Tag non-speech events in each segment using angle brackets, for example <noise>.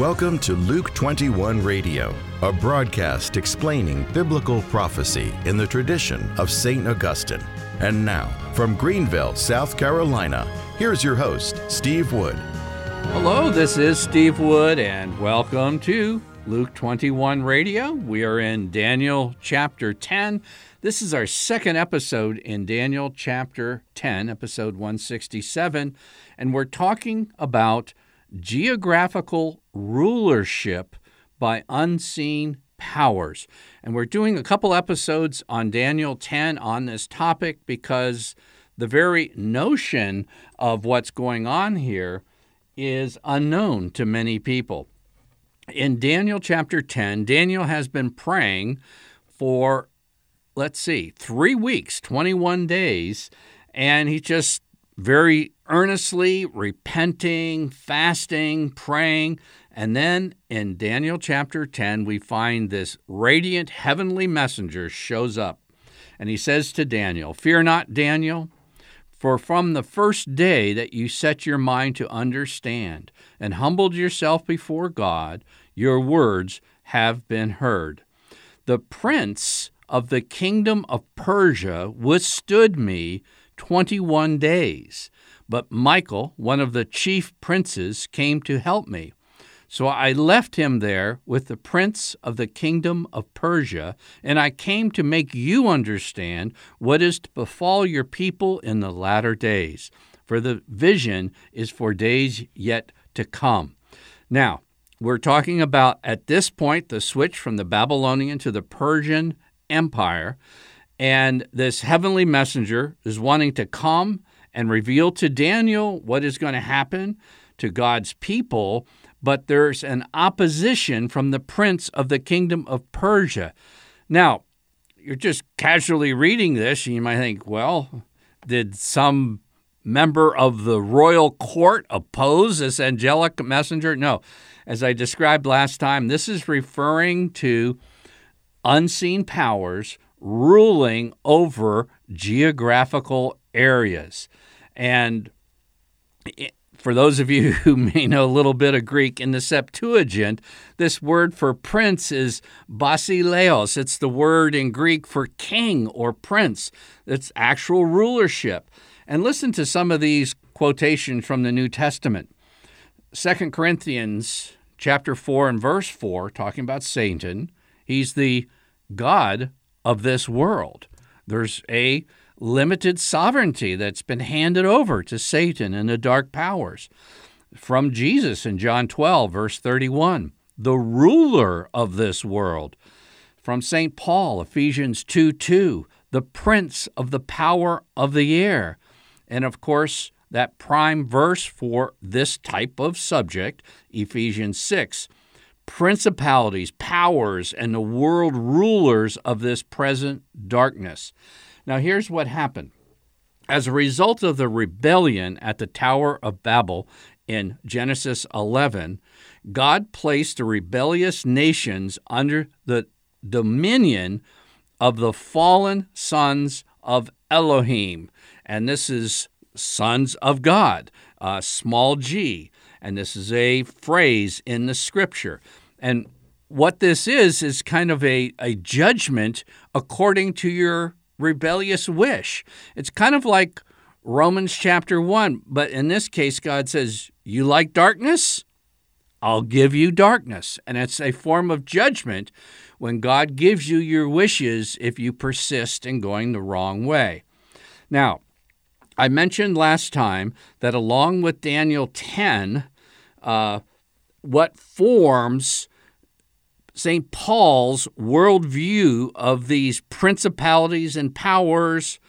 Welcome to Luke 21 Radio, a broadcast explaining biblical prophecy in the tradition of St. Augustine. And now, from Greenville, South Carolina, here's your host, Steve Wood. Hello, this is Steve Wood, and welcome to Luke 21 Radio. We are in Daniel chapter 10. This is our second episode in Daniel chapter 10, episode 167, and we're talking about geographical rulership by unseen powers. And we're doing a couple episodes on Daniel 10 on this topic because the very notion of what's going on here is unknown to many people. In Daniel chapter 10, Daniel has been praying for, let's see, three weeks, 21 days, and he just very earnestly repenting, fasting, praying. And then in Daniel chapter 10, we find this radiant heavenly messenger shows up. And he says to Daniel, Fear not, Daniel, for from the first day that you set your mind to understand and humbled yourself before God, your words have been heard. The prince of the kingdom of Persia withstood me 21 days. But Michael, one of the chief princes, came to help me. So I left him there with the prince of the kingdom of Persia, and I came to make you understand what is to befall your people in the latter days. For the vision is for days yet to come. Now, we're talking about at this point the switch from the Babylonian to the Persian Empire. And this heavenly messenger is wanting to come and reveal to Daniel what is going to happen to God's people, but there's an opposition from the prince of the kingdom of Persia. Now, you're just casually reading this, and you might think, well, did some member of the royal court oppose this angelic messenger? No. As I described last time, this is referring to unseen powers ruling over geographical areas. And for those of you <laughs> who may know a little bit of Greek, in the Septuagint, this word for prince is basileos. It's the word in Greek for king or prince. It's actual rulership. And listen to some of these quotations from the New Testament. 2 Corinthians chapter 4 and verse 4, talking about Satan. He's the God of this world. There's a limited sovereignty that's been handed over to Satan and the dark powers. From Jesus in John 12, verse 31, the ruler of this world. From St. Paul, Ephesians 2 2, the prince of the power of the air. And of course, that prime verse for this type of subject, Ephesians 6, principalities, powers, and the world rulers of this present darkness. Now, here's what happened. As a result of the rebellion at the Tower of Babel in Genesis 11, God placed the rebellious nations under the dominion of the fallen sons of Elohim. And this is sons of God, uh, small g. And this is a phrase in the scripture. And what this is, is kind of a, a judgment according to your rebellious wish. It's kind of like Romans chapter 1, but in this case, God says, You like darkness? I'll give you darkness. And it's a form of judgment when God gives you your wishes if you persist in going the wrong way. Now, I mentioned last time that along with Daniel 10, uh, what forms St. Paul's worldview of these principalities and powers,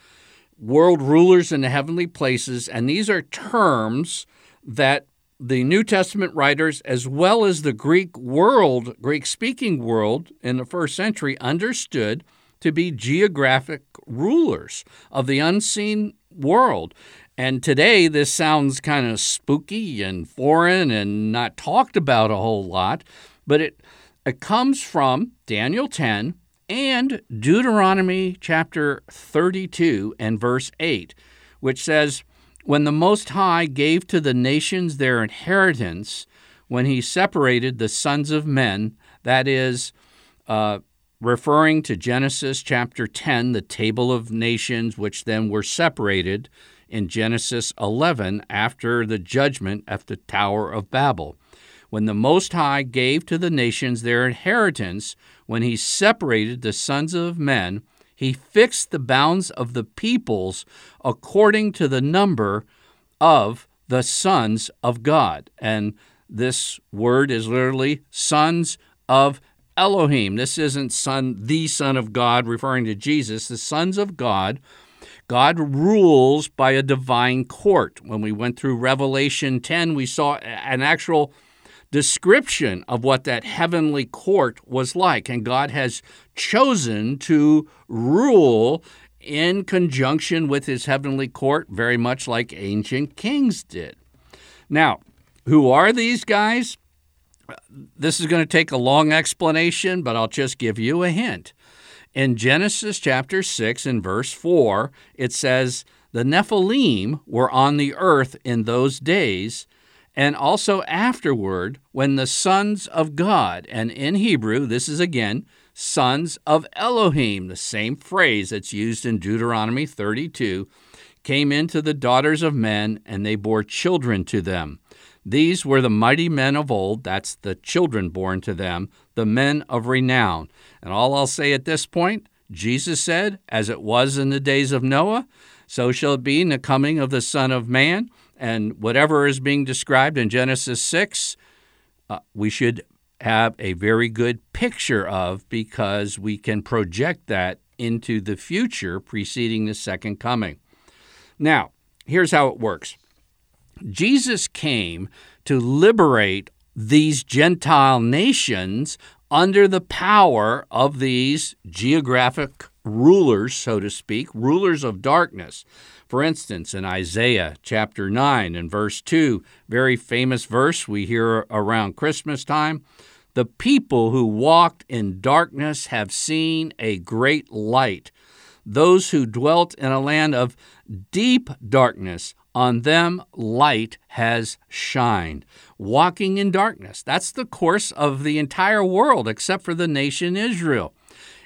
world rulers in the heavenly places, and these are terms that the New Testament writers, as well as the Greek world, Greek speaking world in the first century, understood to be geographic rulers of the unseen world. And today, this sounds kind of spooky and foreign and not talked about a whole lot, but it it comes from Daniel 10 and Deuteronomy chapter 32 and verse 8, which says, When the Most High gave to the nations their inheritance, when he separated the sons of men, that is, uh, referring to Genesis chapter 10, the table of nations, which then were separated in Genesis 11 after the judgment at the Tower of Babel. When the Most High gave to the nations their inheritance, when he separated the sons of men, he fixed the bounds of the peoples according to the number of the sons of God. And this word is literally sons of Elohim. This isn't son, the Son of God, referring to Jesus. The sons of God. God rules by a divine court. When we went through Revelation 10, we saw an actual description of what that heavenly court was like. And God has chosen to rule in conjunction with his heavenly court, very much like ancient kings did. Now, who are these guys? This is going to take a long explanation, but I'll just give you a hint. In Genesis chapter 6 and verse 4, it says, The Nephilim were on the earth in those days, and also afterward when the sons of God, and in Hebrew, this is again, sons of Elohim, the same phrase that's used in Deuteronomy 32, came into the daughters of men, and they bore children to them. These were the mighty men of old, that's the children born to them, the men of renown. And all I'll say at this point, Jesus said, As it was in the days of Noah, so shall it be in the coming of the Son of Man. And whatever is being described in Genesis 6, uh, we should have a very good picture of because we can project that into the future preceding the second coming. Now, here's how it works Jesus came to liberate these Gentile nations under the power of these geographic rulers, so to speak, rulers of darkness. For instance, in Isaiah chapter 9 and verse 2, very famous verse we hear around Christmas time, the people who walked in darkness have seen a great light. Those who dwelt in a land of deep darkness, on them light has shined. Walking in darkness. That's the course of the entire world except for the nation Israel.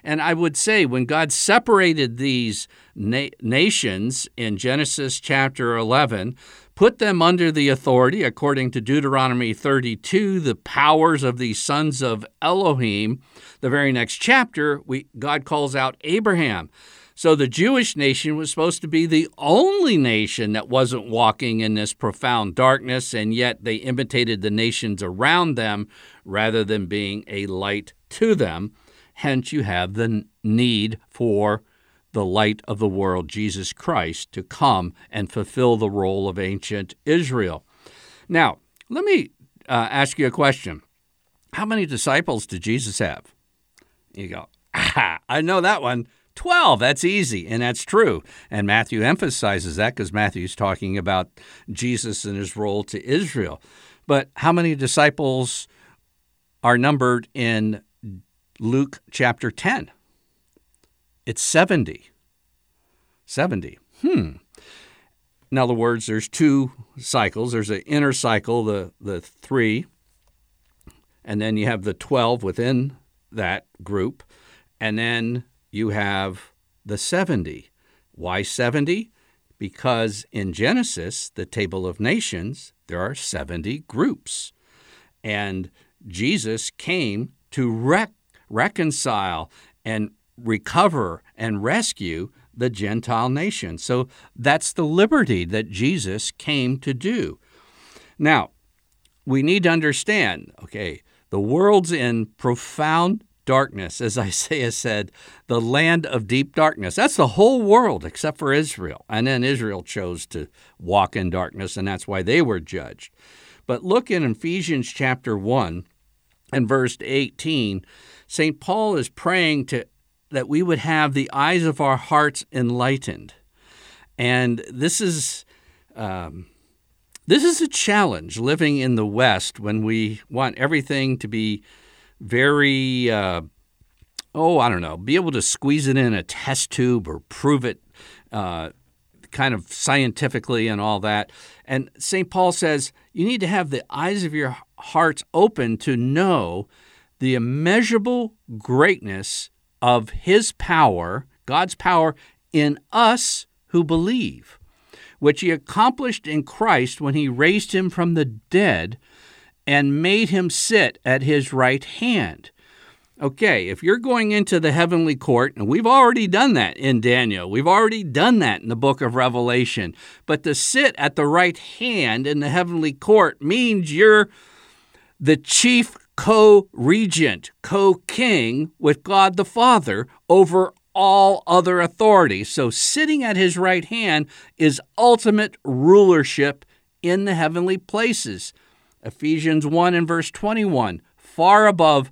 And I would say when God separated these na- nations in Genesis chapter 11, put them under the authority, according to Deuteronomy 32, the powers of the sons of Elohim, the very next chapter, we, God calls out Abraham. So the Jewish nation was supposed to be the only nation that wasn't walking in this profound darkness, and yet they imitated the nations around them rather than being a light to them. Hence, you have the need for the light of the world, Jesus Christ, to come and fulfill the role of ancient Israel. Now, let me uh, ask you a question. How many disciples did Jesus have? You go, ah, I know that one. 12. That's easy, and that's true. And Matthew emphasizes that because Matthew's talking about Jesus and his role to Israel. But how many disciples are numbered in Luke chapter 10. It's 70. 70. Hmm. In other words, there's two cycles. There's an inner cycle, the, the three, and then you have the 12 within that group, and then you have the 70. Why 70? Because in Genesis, the table of nations, there are 70 groups. And Jesus came to wreck reconcile and recover and rescue the Gentile nation. So that's the liberty that Jesus came to do. Now, we need to understand okay, the world's in profound darkness. As <laughs> Isaiah said, the land of deep darkness. That's the whole world except for Israel. And then Israel chose to walk in darkness, and that's why they were judged. But look in Ephesians chapter 1 and verse 18 St. Paul is praying to, that we would have the eyes of our hearts enlightened. And this is. Um, this is a challenge living in the West when we want everything to be very, uh, oh, I don't know, be able to squeeze it in a test tube or prove it uh, kind of scientifically and all that. And St. Paul says you need to have the eyes of your hearts open to know the immeasurable greatness of his power, God's power in us who believe, which he accomplished in Christ when he raised him from the dead and made him sit at his right hand. Okay, if you're going into the heavenly court, and we've already done that in Daniel, we've already done that in the book of Revelation, but to sit at the right hand in the heavenly court means you're the chief co regent, co king with God the Father over all other authority. So sitting at his right hand is ultimate rulership in the heavenly places. Ephesians 1 and verse 21 far above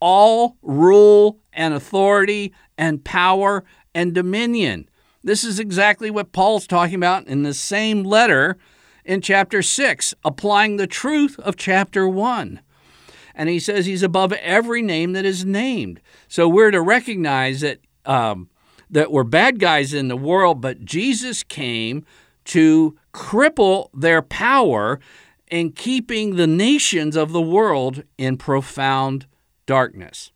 all rule and authority and power and dominion. This is exactly what Paul's talking about in the same letter in chapter 6, applying the truth of chapter 1. And he says he's above every name that is named. So we're to recognize that, um, that we're bad guys in the world, but Jesus came to cripple their power in keeping the nations of the world in profound darkness.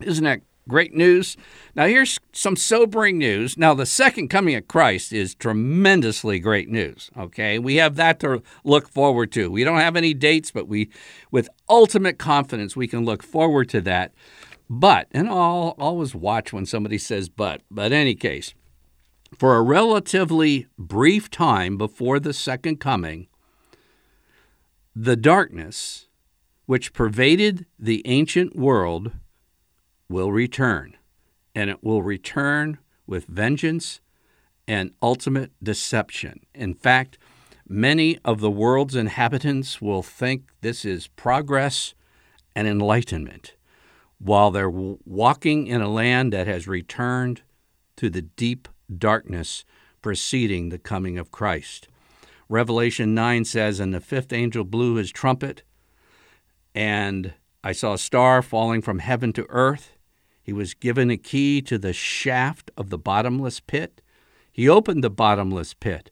Isn't that great news? Now, here's some sobering news. Now, the second coming of Christ is tremendously great news, okay? We have that to look forward to. We don't have any dates, but we, with ultimate confidence, we can look forward to that. But, and I'll always watch when somebody says but, but any case, for a relatively brief time before the second coming, the darkness which pervaded the ancient world will return, and it will return with vengeance and ultimate deception. In fact, many of the world's inhabitants will think this is progress and enlightenment, while they're walking in a land that has returned to the deep darkness preceding the coming of Christ. Revelation 9 says, And the fifth angel blew his trumpet, and I saw a star falling from heaven to earth. He was given a key to the shaft of the bottomless pit. He opened the bottomless pit,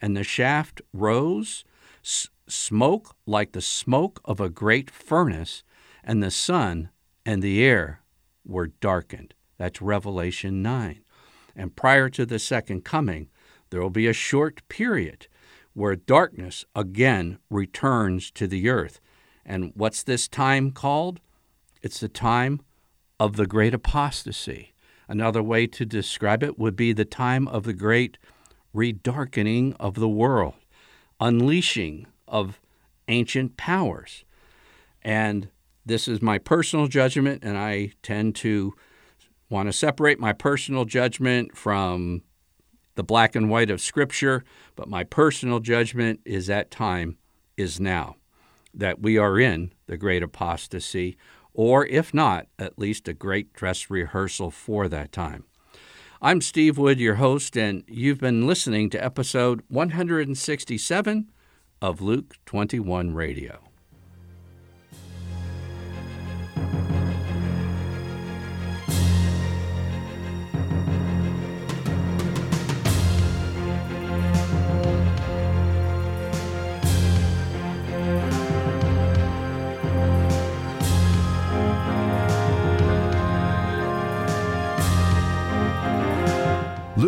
and the shaft rose, s- smoke like the smoke of a great furnace, and the sun and the air were darkened. That's Revelation 9. And prior to the second coming, there will be a short period where darkness again returns to the earth. And what's this time called? It's the time of the great apostasy. Another way to describe it would be the time of the great redarkening of the world, unleashing of ancient powers. And this is my personal judgment, and I tend to want to separate my personal judgment from the black and white of Scripture, but my personal judgment is that time is now that we are in the great apostasy, or if not, at least a great dress rehearsal for that time. I'm Steve Wood, your host, and you've been listening to episode 167 of Luke 21 Radio.